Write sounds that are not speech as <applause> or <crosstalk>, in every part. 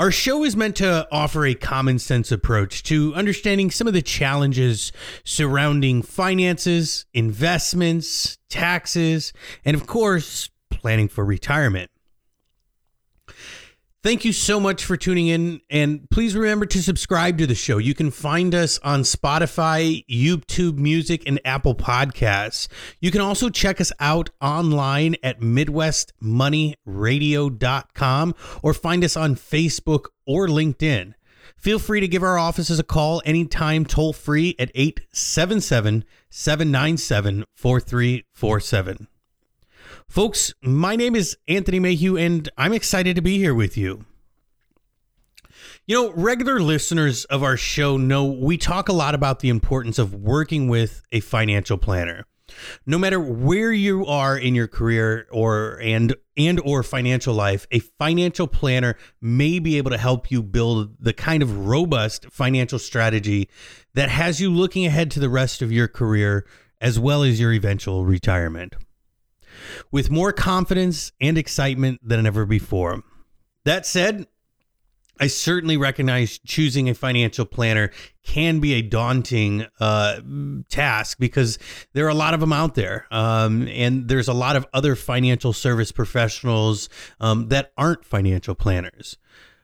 Our show is meant to offer a common sense approach to understanding some of the challenges surrounding finances, investments, taxes, and of course, planning for retirement. Thank you so much for tuning in. And please remember to subscribe to the show. You can find us on Spotify, YouTube Music, and Apple Podcasts. You can also check us out online at MidwestMoneyRadio.com or find us on Facebook or LinkedIn. Feel free to give our offices a call anytime, toll free at 877 797 4347. Folks, my name is Anthony Mayhew, and I'm excited to be here with you. You know, regular listeners of our show know we talk a lot about the importance of working with a financial planner. No matter where you are in your career or and and or financial life, a financial planner may be able to help you build the kind of robust financial strategy that has you looking ahead to the rest of your career as well as your eventual retirement with more confidence and excitement than ever before. That said, I certainly recognize choosing a financial planner can be a daunting uh, task because there are a lot of them out there. Um, and there's a lot of other financial service professionals um, that aren't financial planners.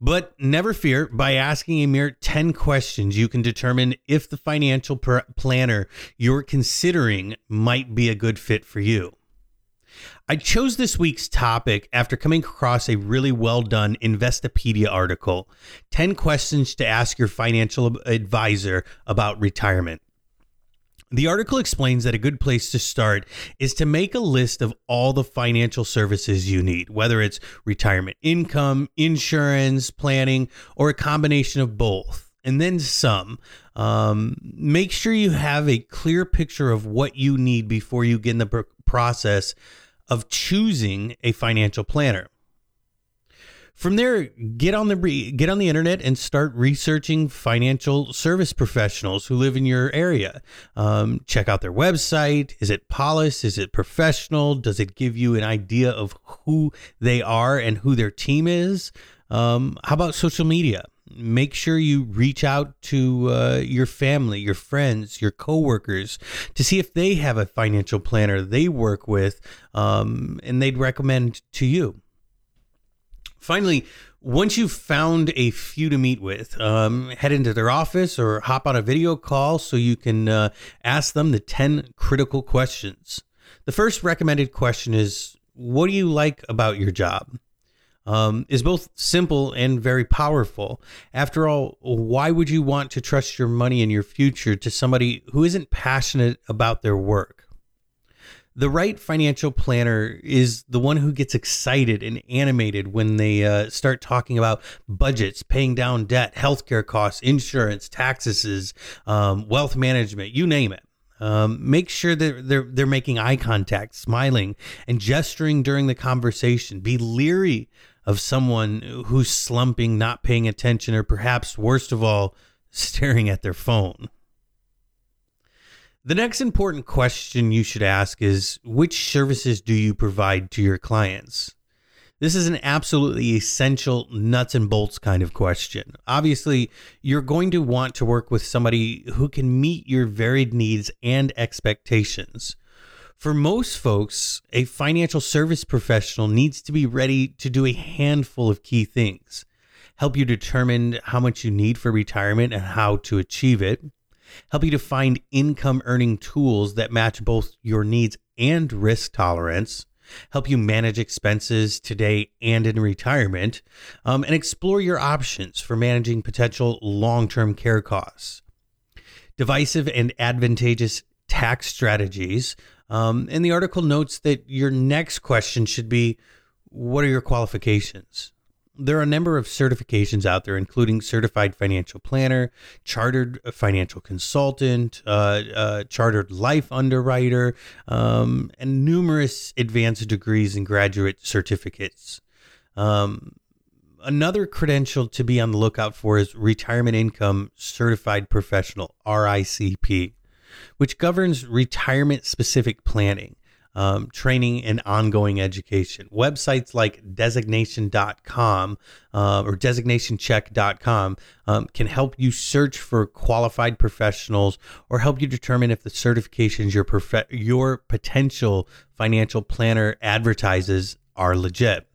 But never fear, by asking a mere 10 questions, you can determine if the financial planner you're considering might be a good fit for you. I chose this week's topic after coming across a really well done Investopedia article 10 questions to ask your financial advisor about retirement. The article explains that a good place to start is to make a list of all the financial services you need, whether it's retirement income, insurance, planning, or a combination of both, and then some. Um, make sure you have a clear picture of what you need before you get in the process of choosing a financial planner. From there, get on the get on the internet and start researching financial service professionals who live in your area. Um, check out their website. Is it polished? Is it professional? Does it give you an idea of who they are and who their team is? Um, how about social media? Make sure you reach out to uh, your family, your friends, your coworkers to see if they have a financial planner they work with um, and they'd recommend to you. Finally, once you've found a few to meet with, um, head into their office or hop on a video call so you can uh, ask them the 10 critical questions. The first recommended question is What do you like about your job? Um, is both simple and very powerful. After all, why would you want to trust your money and your future to somebody who isn't passionate about their work? The right financial planner is the one who gets excited and animated when they uh, start talking about budgets, paying down debt, healthcare costs, insurance, taxes, um, wealth management, you name it. Um, make sure that they're they're making eye contact, smiling, and gesturing during the conversation. Be leery of someone who's slumping, not paying attention, or perhaps worst of all, staring at their phone. The next important question you should ask is which services do you provide to your clients? This is an absolutely essential nuts and bolts kind of question. Obviously, you're going to want to work with somebody who can meet your varied needs and expectations. For most folks, a financial service professional needs to be ready to do a handful of key things help you determine how much you need for retirement and how to achieve it, help you to find income earning tools that match both your needs and risk tolerance, help you manage expenses today and in retirement, um, and explore your options for managing potential long term care costs. Divisive and advantageous tax strategies. Um, and the article notes that your next question should be What are your qualifications? there are a number of certifications out there, including certified financial planner, chartered financial consultant, uh, uh, chartered life underwriter, um, and numerous advanced degrees and graduate certificates. Um, another credential to be on the lookout for is Retirement Income Certified Professional, RICP, which governs retirement specific planning um, training and ongoing education. Websites like designation.com uh, or designationcheck.com um, can help you search for qualified professionals or help you determine if the certifications your, prof- your potential financial planner advertises are legit.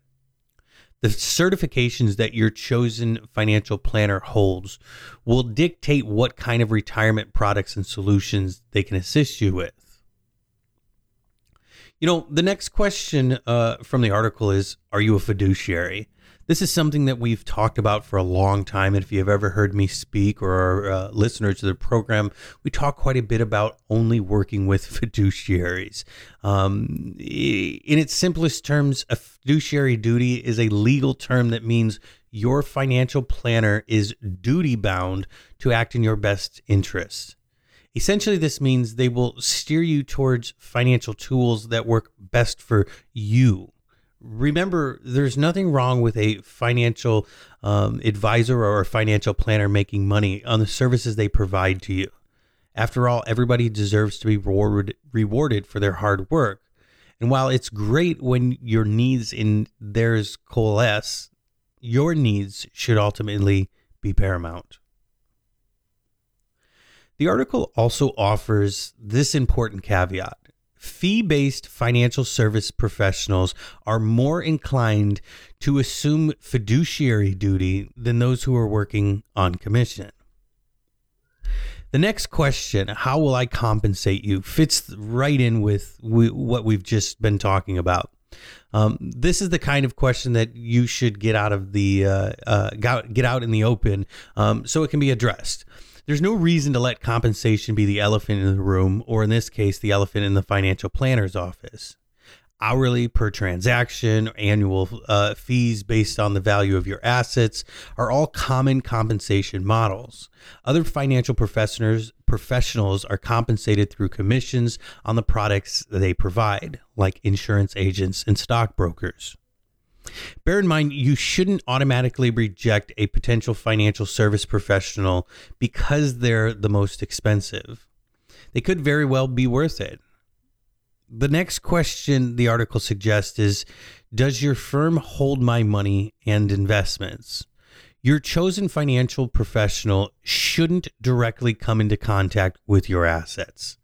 The certifications that your chosen financial planner holds will dictate what kind of retirement products and solutions they can assist you with. You know, the next question uh, from the article is Are you a fiduciary? This is something that we've talked about for a long time. And if you've ever heard me speak or are uh, listeners to the program, we talk quite a bit about only working with <laughs> fiduciaries. Um, in its simplest terms, a fiduciary duty is a legal term that means your financial planner is duty bound to act in your best interests. Essentially, this means they will steer you towards financial tools that work best for you. Remember, there's nothing wrong with a financial um, advisor or a financial planner making money on the services they provide to you. After all, everybody deserves to be rewarded, rewarded for their hard work. And while it's great when your needs and theirs coalesce, your needs should ultimately be paramount. The article also offers this important caveat fee based financial service professionals are more inclined to assume fiduciary duty than those who are working on commission. The next question, how will I compensate you, fits right in with what we've just been talking about. Um, this is the kind of question that you should get out of the uh, uh, get out in the open, um, so it can be addressed. There's no reason to let compensation be the elephant in the room, or in this case, the elephant in the financial planner's office. Hourly per transaction, annual uh, fees based on the value of your assets are all common compensation models. Other financial professionals professionals are compensated through commissions on the products they provide, like insurance agents and stockbrokers. Bear in mind, you shouldn't automatically reject a potential financial service professional because they're the most expensive. They could very well be worth it. The next question the article suggests is Does your firm hold my money and investments? Your chosen financial professional shouldn't directly come into contact with your assets,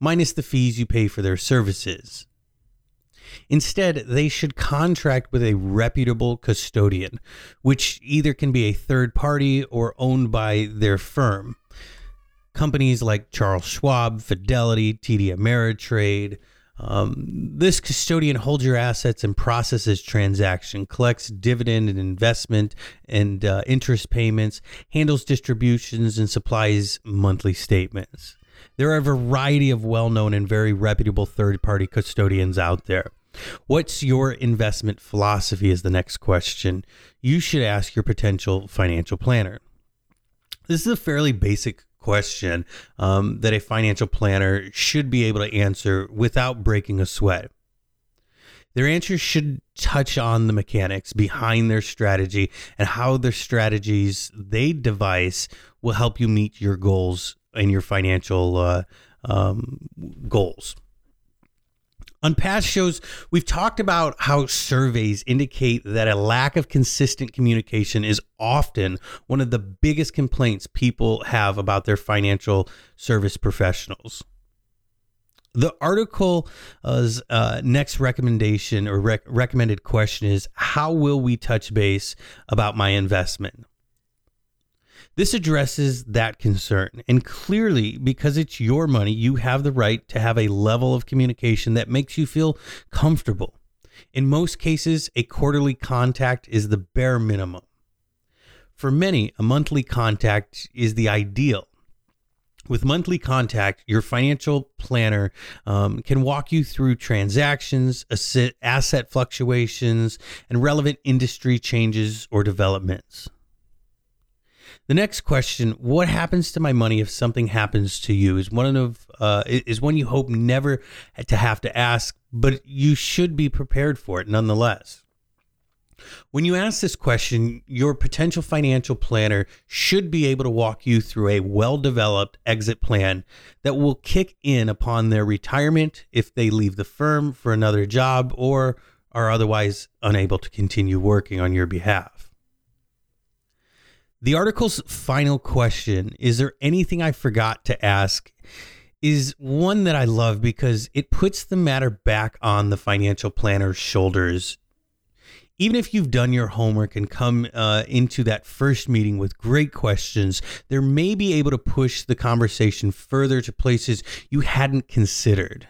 minus the fees you pay for their services. Instead, they should contract with a reputable custodian, which either can be a third party or owned by their firm. Companies like Charles Schwab, Fidelity, TD Ameritrade. Um, this custodian holds your assets and processes transaction, collects dividend and investment and uh, interest payments, handles distributions, and supplies monthly statements. There are a variety of well known and very reputable third party custodians out there. What's your investment philosophy? Is the next question you should ask your potential financial planner. This is a fairly basic question um, that a financial planner should be able to answer without breaking a sweat. Their answers should touch on the mechanics behind their strategy and how their strategies they devise will help you meet your goals and your financial uh, um, goals. On past shows, we've talked about how surveys indicate that a lack of consistent communication is often one of the biggest complaints people have about their financial service professionals. The article's uh, next recommendation or rec- recommended question is How will we touch base about my investment? This addresses that concern. And clearly, because it's your money, you have the right to have a level of communication that makes you feel comfortable. In most cases, a quarterly contact is the bare minimum. For many, a monthly contact is the ideal. With monthly contact, your financial planner um, can walk you through transactions, asset, asset fluctuations, and relevant industry changes or developments. The next question: What happens to my money if something happens to you? Is one of uh, is one you hope never to have to ask, but you should be prepared for it nonetheless. When you ask this question, your potential financial planner should be able to walk you through a well developed exit plan that will kick in upon their retirement if they leave the firm for another job or are otherwise unable to continue working on your behalf. The article's final question Is there anything I forgot to ask? is one that I love because it puts the matter back on the financial planner's shoulders even if you've done your homework and come uh, into that first meeting with great questions, they may be able to push the conversation further to places you hadn't considered.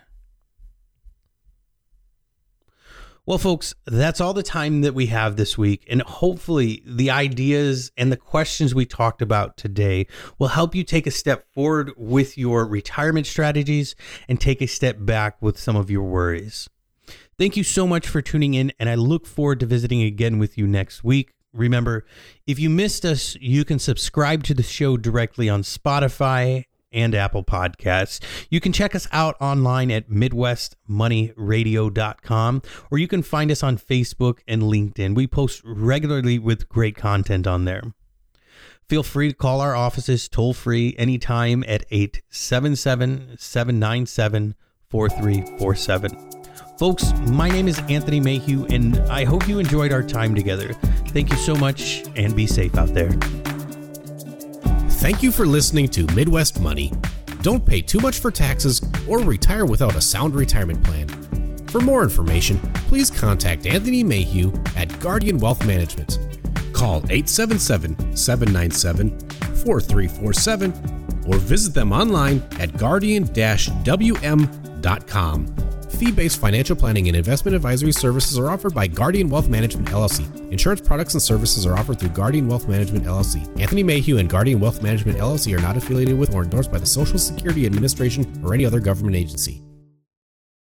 Well, folks, that's all the time that we have this week. And hopefully, the ideas and the questions we talked about today will help you take a step forward with your retirement strategies and take a step back with some of your worries. Thank you so much for tuning in, and I look forward to visiting again with you next week. Remember, if you missed us, you can subscribe to the show directly on Spotify and Apple Podcasts. You can check us out online at MidwestMoneyRadio.com, or you can find us on Facebook and LinkedIn. We post regularly with great content on there. Feel free to call our offices toll free anytime at 877 797 4347. Folks, my name is Anthony Mayhew, and I hope you enjoyed our time together. Thank you so much, and be safe out there. Thank you for listening to Midwest Money. Don't pay too much for taxes or retire without a sound retirement plan. For more information, please contact Anthony Mayhew at Guardian Wealth Management. Call 877 797 4347 or visit them online at guardian wm.com. Fee based financial planning and investment advisory services are offered by Guardian Wealth Management LLC. Insurance products and services are offered through Guardian Wealth Management LLC. Anthony Mayhew and Guardian Wealth Management LLC are not affiliated with or endorsed by the Social Security Administration or any other government agency.